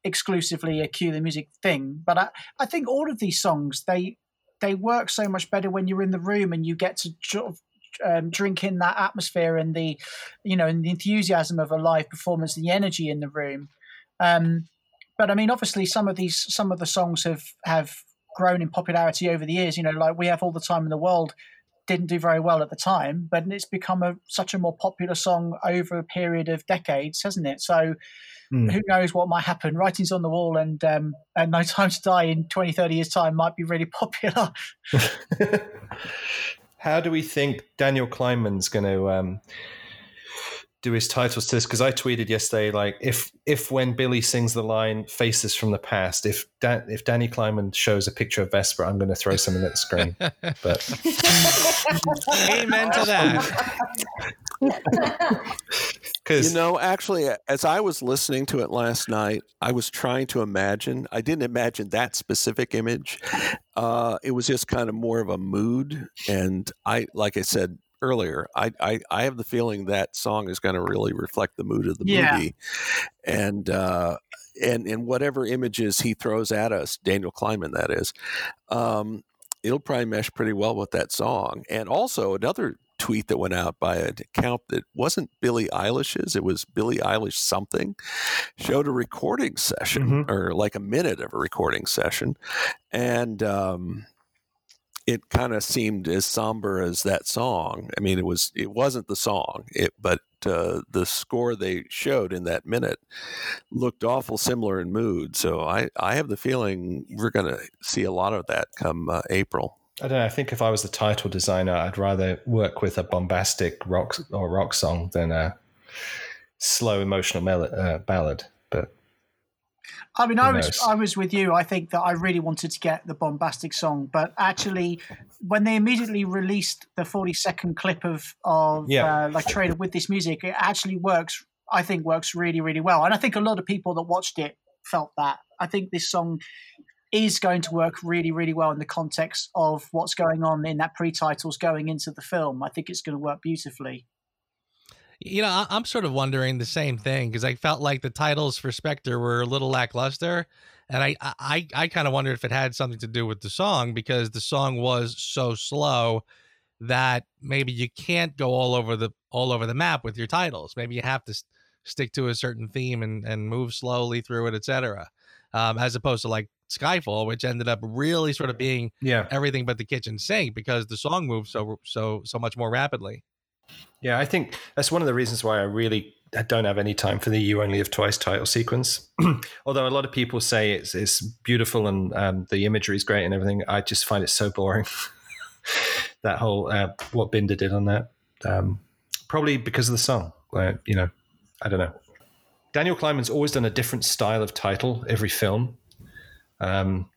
exclusively a cue the music thing, but I, I think all of these songs they they work so much better when you're in the room and you get to sort of um, drink in that atmosphere and the you know and the enthusiasm of a live performance the energy in the room. Um, but i mean obviously some of these some of the songs have have grown in popularity over the years. You know like we have all the time in the world didn't do very well at the time but it's become a such a more popular song over a period of decades hasn't it? So Hmm. who knows what might happen? Writings on the wall and um, and no time to die in 20 30 years time might be really popular How do we think Daniel Kleinman's going to um, do his titles to this? Because I tweeted yesterday, like if if when Billy sings the line "Faces from the Past," if Dan, if Danny Kleinman shows a picture of Vesper, I'm going to throw something at the screen. But Amen to that. because You know, actually, as I was listening to it last night, I was trying to imagine. I didn't imagine that specific image. Uh, it was just kind of more of a mood, and I, like I said earlier, I, I, I have the feeling that song is going to really reflect the mood of the Yeah. movie, and uh, and and whatever images he throws at us, Daniel Kleinman, that is. Um, It'll probably mesh pretty well with that song. And also another tweet that went out by an account that wasn't Billie Eilish's, it was Billie Eilish something, showed a recording session Mhm. or like a minute of a recording session. And um, it kind of seemed as somber as that song. I mean, it was it wasn't the song, it but uh, the score they showed in that minute looked awful similar in mood. So I I have the feeling we're going to see a lot of that come uh, April. I don't know. I think if I was the title designer, I'd rather work with a bombastic rock or rock song than a slow emotional mel- uh, ballad. I mean, I was? I was with you. I think that I really wanted to get the bombastic song, but actually, when they immediately released the forty second clip of of Yeah. uh, like trailer with this music, it actually works. I think works really really well, and I think a lot of people that watched it felt that. I think this song is going to work really really well in the context of what's going on in that pre-titles going into the film. I think it's going to work beautifully. You know, I- I'm sort of wondering the same thing because I felt like the titles for Spectre were a little lackluster, and I I I kind of wondered if it had something to do with the song because the song was so slow that maybe you can't go all over the all over the map with your titles. Maybe you have to s- stick to a certain theme and and move slowly through it, etc. Um, as opposed to like Skyfall, which ended up really sort of being yeah, everything but the kitchen sink because the song moved so so so much more rapidly. Yeah, I think that's one of the reasons why I really don't have any time for the "You Only Live Twice" title sequence. Although a lot of people say it's it's beautiful and um, the imagery is great and everything, I just find it so boring. that whole uh, what Binder did on that, um, probably because of the song. You know, I don't know. Daniel Kleinman's always done a different style of title every film. Um,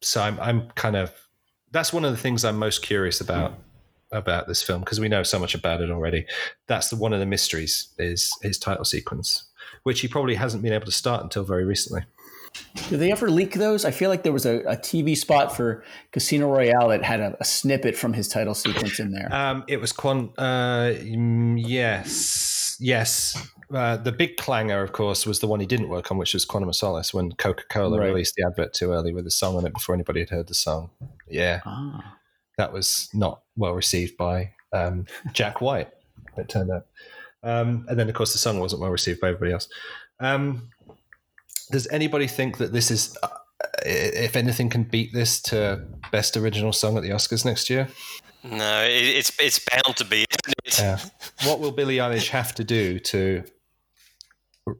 so I'm, I'm kind of that's one of the things I'm most curious about about this film because we know so much about it already. That's the one of the mysteries is his title sequence, which he probably hasn't been able to start until very recently. Did they ever leak those? I feel like there was a, a TV spot for Casino Royale that had a, a snippet from his title sequence in there. Um, it was Quan. Uh, mm, yes, yes. Uh, the big clanger, of course, was the one he didn't work on, which was Quantum of Solace, when Coca Cola Right. released the advert too early with the song on it before anybody had heard the song. Yeah, Ah. That was not well received by um, Jack White. It turned out, um, and then of course the song wasn't well received by everybody else. Um, does anybody think that this is, uh, if anything, can beat this to best original song at the Oscars next year? No, it, it's it's bound to be. Isn't it? Yeah. what will Billie Eilish have to do to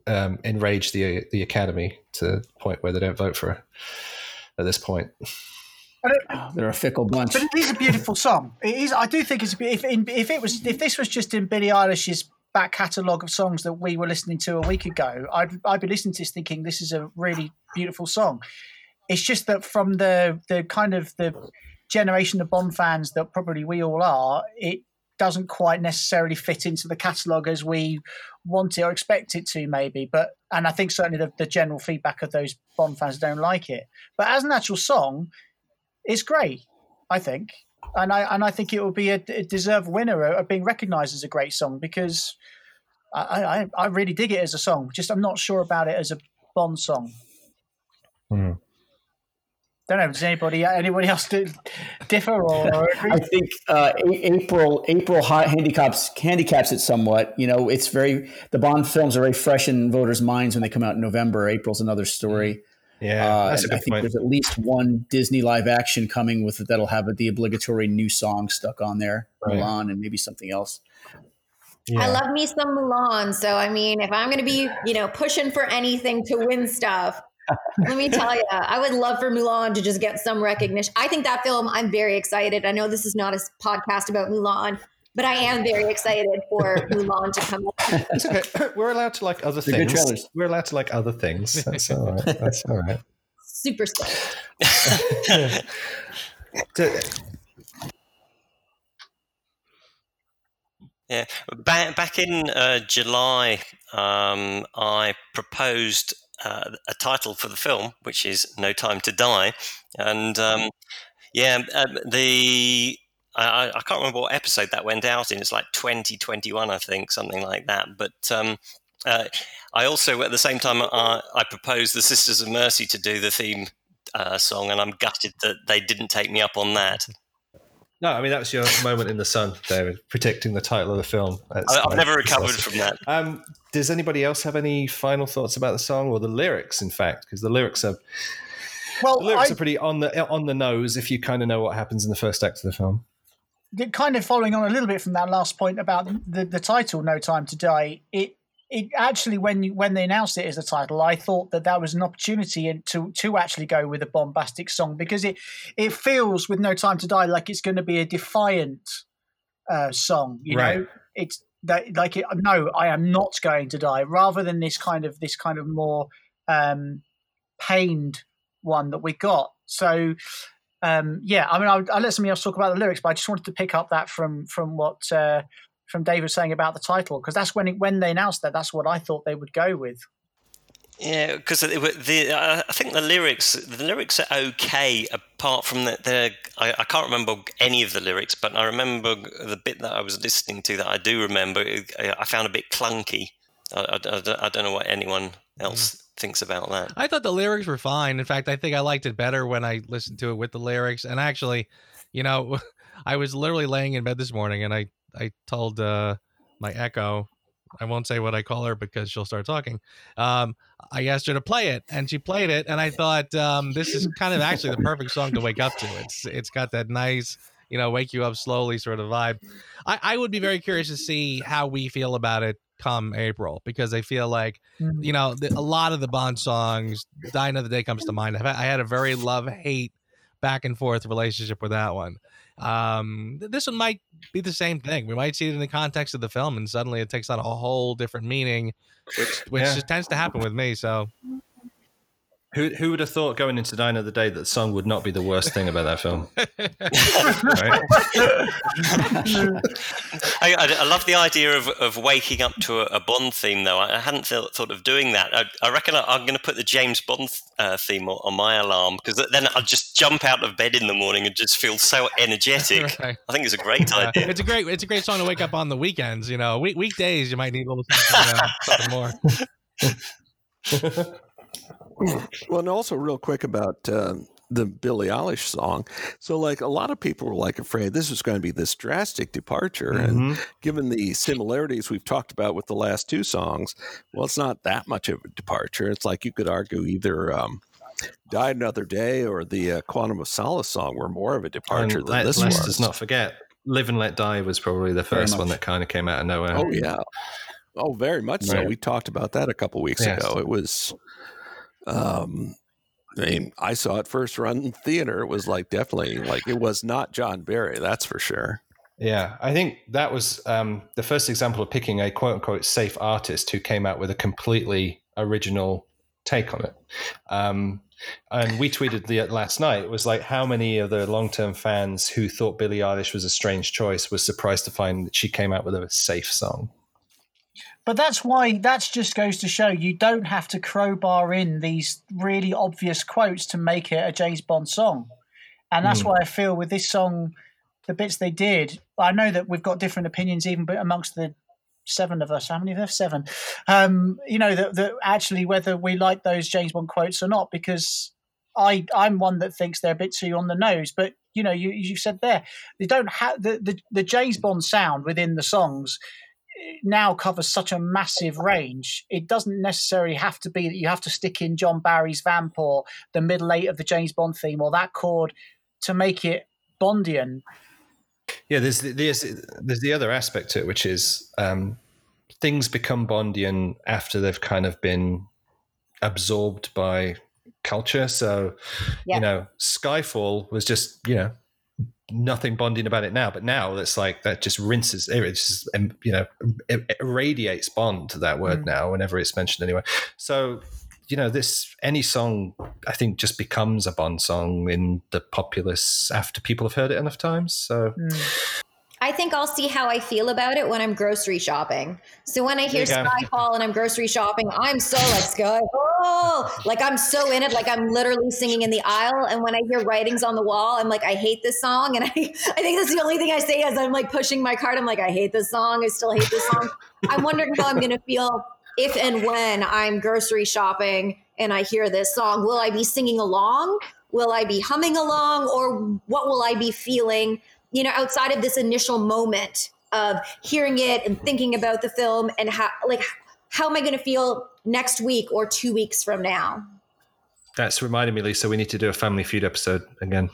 um, enrage the the Academy to the point where they don't vote for her at this point? Oh, they're a fickle bunch. But it is a beautiful song. It is. I do think it's a, if if it was if this was just in Billie Eilish's back catalogue of songs that we were listening to a week ago, I'd I'd be listening to this thinking this is a really beautiful song. It's just that from the the kind of the generation of Bond fans that probably we all are, it doesn't quite necessarily fit into the catalogue as we want it or expect it to, maybe. But and I think certainly the, the general feedback of those Bond fans don't like it. But as an actual song, it's great. I think, and I and I think it will be a, a deserved winner of being recognised as a great song because I, I I really dig it as a song. Just I'm not sure about it as a Bond song. Hmm. Don't know. Does anybody anybody else do, differ or? or? I think uh, April April handicaps handicaps it somewhat. You know, it's very the Bond films are very fresh in voters' minds when they come out in November. April's another story. Yeah, Uh, that's a and I think point. there's at least one Disney live action coming with it that'll have the obligatory new song stuck on there, Right. Mulan, and maybe something else. Yeah. I love me some Mulan. So I mean, if I'm going to be, you know, pushing for anything to win stuff, let me tell you, I would love for Mulan to just get some recognition. I think that film. I'm very excited. I know this is not a podcast about Mulan, but I am very excited for Mulan to come. out. It's okay. We're allowed to like other They're things. trailers. We're allowed to like other things. That's all right. That's all right. Super stoked. Yeah, back back in uh, July, um, I proposed uh, a title for the film, which is "No Time to Die," and um, yeah, um, the I, I- I can't remember what episode that went out in. It's like twenty twenty one, I think, something like that. But um, uh, I also, at the same time, I, I proposed the Sisters of Mercy to do the theme uh, song, and I'm gutted that they didn't take me up on that. no, I mean that was your moment in the sun, David, protecting the title of the film. That's I, I've never recovered awesome. from that. Um, does anybody else have any final thoughts about the song or the lyrics? In fact, because the lyrics are well, the lyrics I, are pretty on the on the nose if you kind of know what happens in the first act of the film. Kind of following on a little bit from that last point about the, the title "No Time to Die." It it actually when you, when they announced it as the title, I thought that that was an opportunity to to actually go with a bombastic song because it it feels with "No Time to Die" like it's going to be a defiant uh, song. You Right. know, it's that like it, no, I am not going to die, rather than this kind of this kind of more um, pained one that we got. So um, yeah, I mean, I'll, I'll let somebody else talk about the lyrics, but I just wanted to pick up that from from what uh, from Dave was saying about the title because that's when it, when they announced that, that's what I thought they would go with. Yeah, because the, the uh, I think the lyrics the lyrics are okay apart from that the I, I can't remember any of the lyrics, but I remember the bit that I was listening to that I do remember. I found a bit clunky. I, I, I don't- I don't know what anyone else thinks about that. I thought the lyrics were fine. In fact, I think I liked it better when I listened to it with the lyrics. And actually, you know, I was literally laying in bed this morning and I I told uh, my Echo, I won't say what I call her because she'll start talking. Um, I asked her to play it, and she played it, and I thought um, this is kind of actually the perfect song to wake up to. It's it's got that nice, you know, wake you up slowly sort of vibe. I, I would be very curious to see how we feel about it come April because I feel like you know the, a lot of the Bond songs, "Die Another Day" comes to mind. I had a very love hate back and forth relationship with that one. Um, th- this one might be the same thing. We might see it in the context of the film, and suddenly it takes on a whole different meaning, which which Yeah. just tends to happen with me. So Who who would have thought going into Die Another Day that the song would not be the worst thing about that film? I, I, I love the idea of, of waking up to a, a Bond theme, though. I, I hadn't thought, thought of doing that. I, I reckon I, I'm going to put the James Bond uh, theme on, on my alarm because then I'll just jump out of bed in the morning and just feel so energetic. Right. I think it's a great Yeah, idea. it's a great it's a great song to wake up on the weekends. You know, week, weekdays you might need a little something, uh, something more. Well, and also real quick about uh, the Billie Eilish song. So, like a lot of people were like afraid this was going to be this drastic departure, and Mhm. given the similarities we've talked about with the last two songs, well, it's not that much of a departure. It's like you could argue either um, "Die Another Day" or the uh, "Quantum of Solace" song were more of a departure And than let, this let's was. just not forget, "Live and Let Die" was probably the first one that kind of came out of nowhere. Oh yeah. Oh, very much so. We talked about that a couple weeks Yes. ago. It was, um, I mean, I saw it first run in theater. It was like definitely like it was not John Barry, that's for sure. Yeah, I think that was um, the first example of picking a quote unquote safe artist who came out with a completely original take on it. Um, and we tweeted the last night. It was like how many of the long term fans who thought Billie Eilish was a strange choice was surprised to find that she came out with a safe song. But that's why that just goes to show you don't have to crowbar in these really obvious quotes to make it a James Bond song. And that's mm. why I feel with this song, the bits they did, I know that we've got different opinions even amongst the seven of us. How many of us? Seven. Um, you know that, that actually whether we like those James Bond quotes or not, because I I'm one that thinks they're a bit too on the nose. But you know, you you said there they don't have the, the the James Bond sound within the songs now covers such a massive range. It doesn't necessarily have to be that you have to stick in John Barry's Vamp or the middle eight of the James Bond theme or that chord to make it Bondian. Yeah, there's the, there's there's the other aspect to it, which is um, things become Bondian after they've kind of been absorbed by culture. So, yeah. you know, Skyfall was just you know nothing Bondian about it now but now it's like that just rinses it just you know it irradiates bond to that word mm. now whenever it's mentioned anyway so you know this any song i think just becomes a bond song in the populace after people have heard it enough times so mm. I think I'll see how I feel about it when I'm grocery shopping. So when I hear Skyfall and I'm grocery shopping, I'm so like Skyfall, oh, like I'm so in it, like I'm literally singing in the aisle. And when I hear writings on the wall, I'm like, I hate this song, and I, I think that's the only thing I say as I'm like pushing my cart. I'm like, I hate this song. I still hate this song. I'm wondering how I'm gonna feel if and when I'm grocery shopping and I hear this song. Will I be singing along? Will I be humming along, or what will I be feeling? You know, outside of this initial moment of hearing it and thinking about the film and how, like, how am I going to feel next week or two weeks from now? That's reminding me, Lisa, we need to do a Family Feud episode again.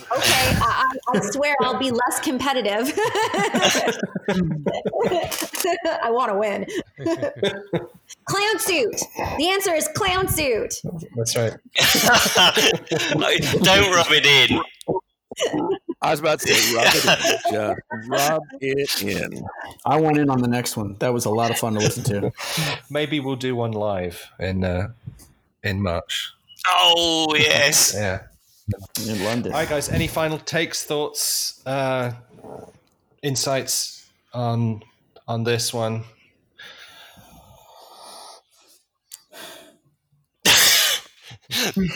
Okay, I, I, swear I'll be less competitive. I want to win. clown suit. The answer is clown suit. That's right. Don't rub it in. I was about to say, rub it in. rub it in. I went in on the next one. That was a lot of fun to listen to. Maybe we'll do one live in uh, in March. Oh yes, yeah, in London. All right, guys. Any final takes, thoughts, uh, insights on on this one? we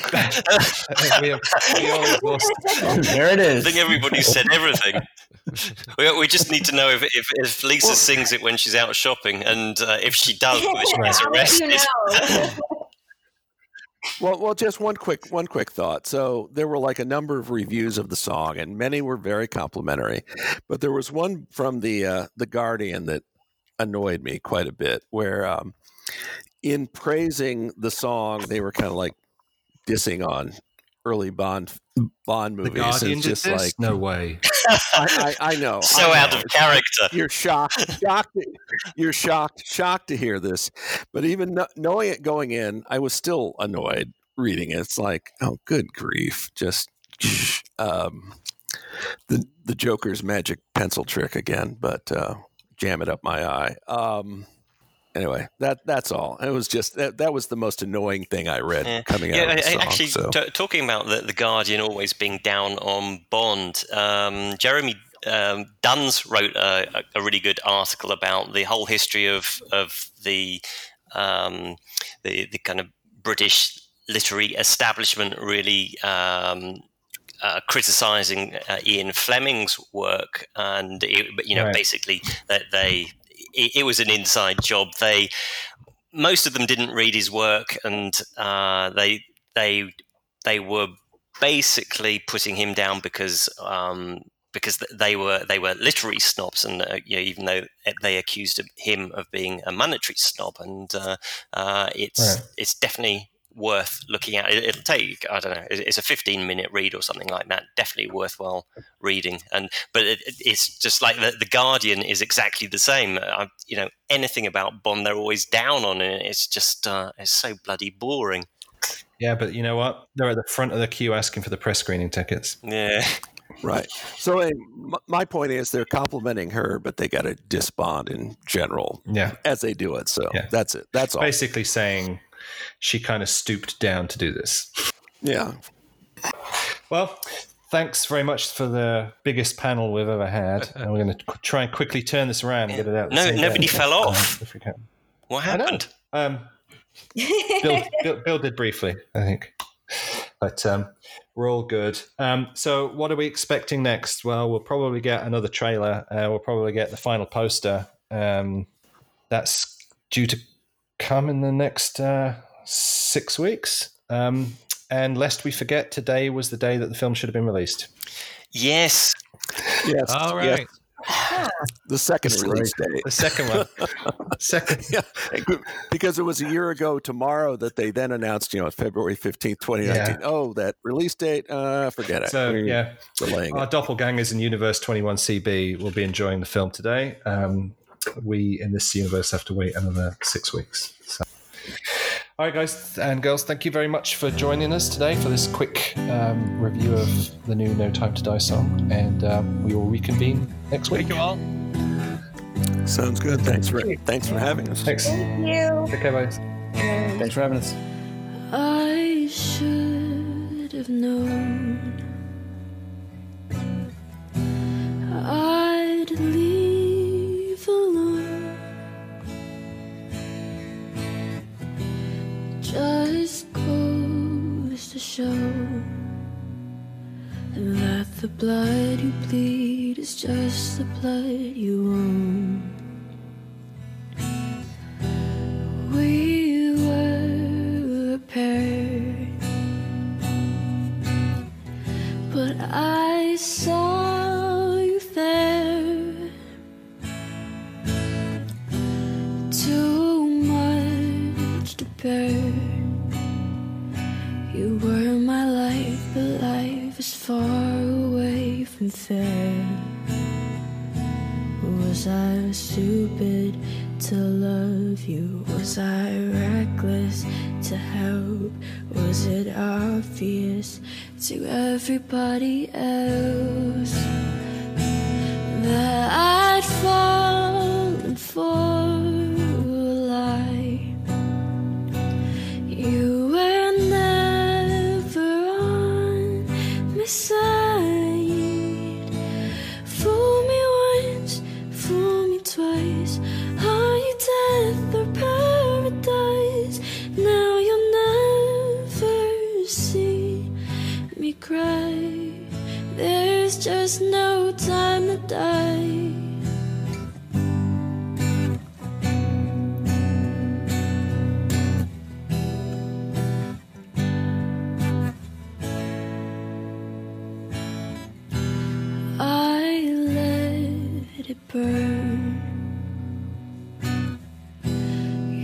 have, we there it is. I think everybody said everything. we, we just need to know if, if, if Lisa well, sings it when she's out shopping, and uh, if she does, she gets arrested. You know. well, well, just one quick one quick thought. So there were like a number of reviews of the song, and many were very complimentary. But there was one from the uh, the Guardian that annoyed me quite a bit, where um, in praising the song, they were kind of like dissing on early Bond Bond movies. The Guardian it's just this? like no way. I, I, I know. so I know. out of character. You're shocked. Shocked. You're shocked. Shocked to hear this. But even knowing it going in, I was still annoyed reading it. It's like, oh, good grief! Just um, the the Joker's magic pencil trick again, but uh, jam it up my eye. Um, anyway, that that's all. It was just that, that was the most annoying thing I read yeah. coming yeah, out. Yeah, song, actually, so. t- talking about the, the Guardian always being down on Bond, um, Jeremy um, Duns wrote a, a, really good article about the whole history of of the um, the, the kind of British literary establishment really um, uh, criticizing uh, Ian Fleming's work, and it, you know, right. basically that they it, it, was an inside job. They most of them didn't read his work, and uh, they they they were basically putting him down because um, because they were they were literary snobs, and uh, you know, even though they accused him of being a monetary snob, and uh, uh, it's right. it's definitely worth looking at. It'll take I don't know. It's a 15 minute read or something like that. Definitely worthwhile reading. And but it, it's just like the, the, Guardian is exactly the same. I, you know anything about Bond, they're always down on it. It's just uh, it's so bloody boring. Yeah, but you know what? They're at the front of the queue asking for the press screening tickets. Yeah. Right. So uh, my point is they're complimenting her, but they got to disbond in general. Yeah. As they do it. So Yeah. that's it. That's all. Basically saying she kind of stooped down to do this. Yeah. Well, thanks very much for the biggest panel we've ever had. And we're going to try and quickly turn this around and get it out. No, nobody day. fell off. If we can. What happened? Um, Bill, Bill, Bill did briefly, I think. But um, we're all good. Um, so, what are we expecting next? Well, we'll probably get another trailer. Uh, we'll probably get the final poster. Um, that's due to come in the next uh, six weeks. Um, and lest we forget, today was the day that the film should have been released. Yes. Yes. All right. yes. right. The second That's release date. The second one. second. Yeah, because it was a year ago tomorrow that they then announced, you know, February 15th, 2019. Yeah. Oh, that release date, uh, forget it. So, We're yeah. Delaying Our it. doppelgangers in Universe 21CB will be enjoying the film today. Um, we in this universe have to wait another six weeks. So. All right, guys and girls, thank you very much for joining us today for this quick um, review of the new No Time to Die song. And um, we will reconvene next week. Thank you all. Sounds good. Thanks for thanks for having us. Thanks. Thank you. Take care, guys. Thanks for having us. I should have known I'd leave show that the blood you bleed is just the blood you own.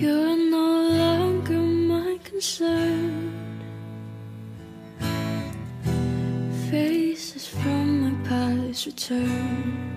You're no longer my concern. Faces from my past return.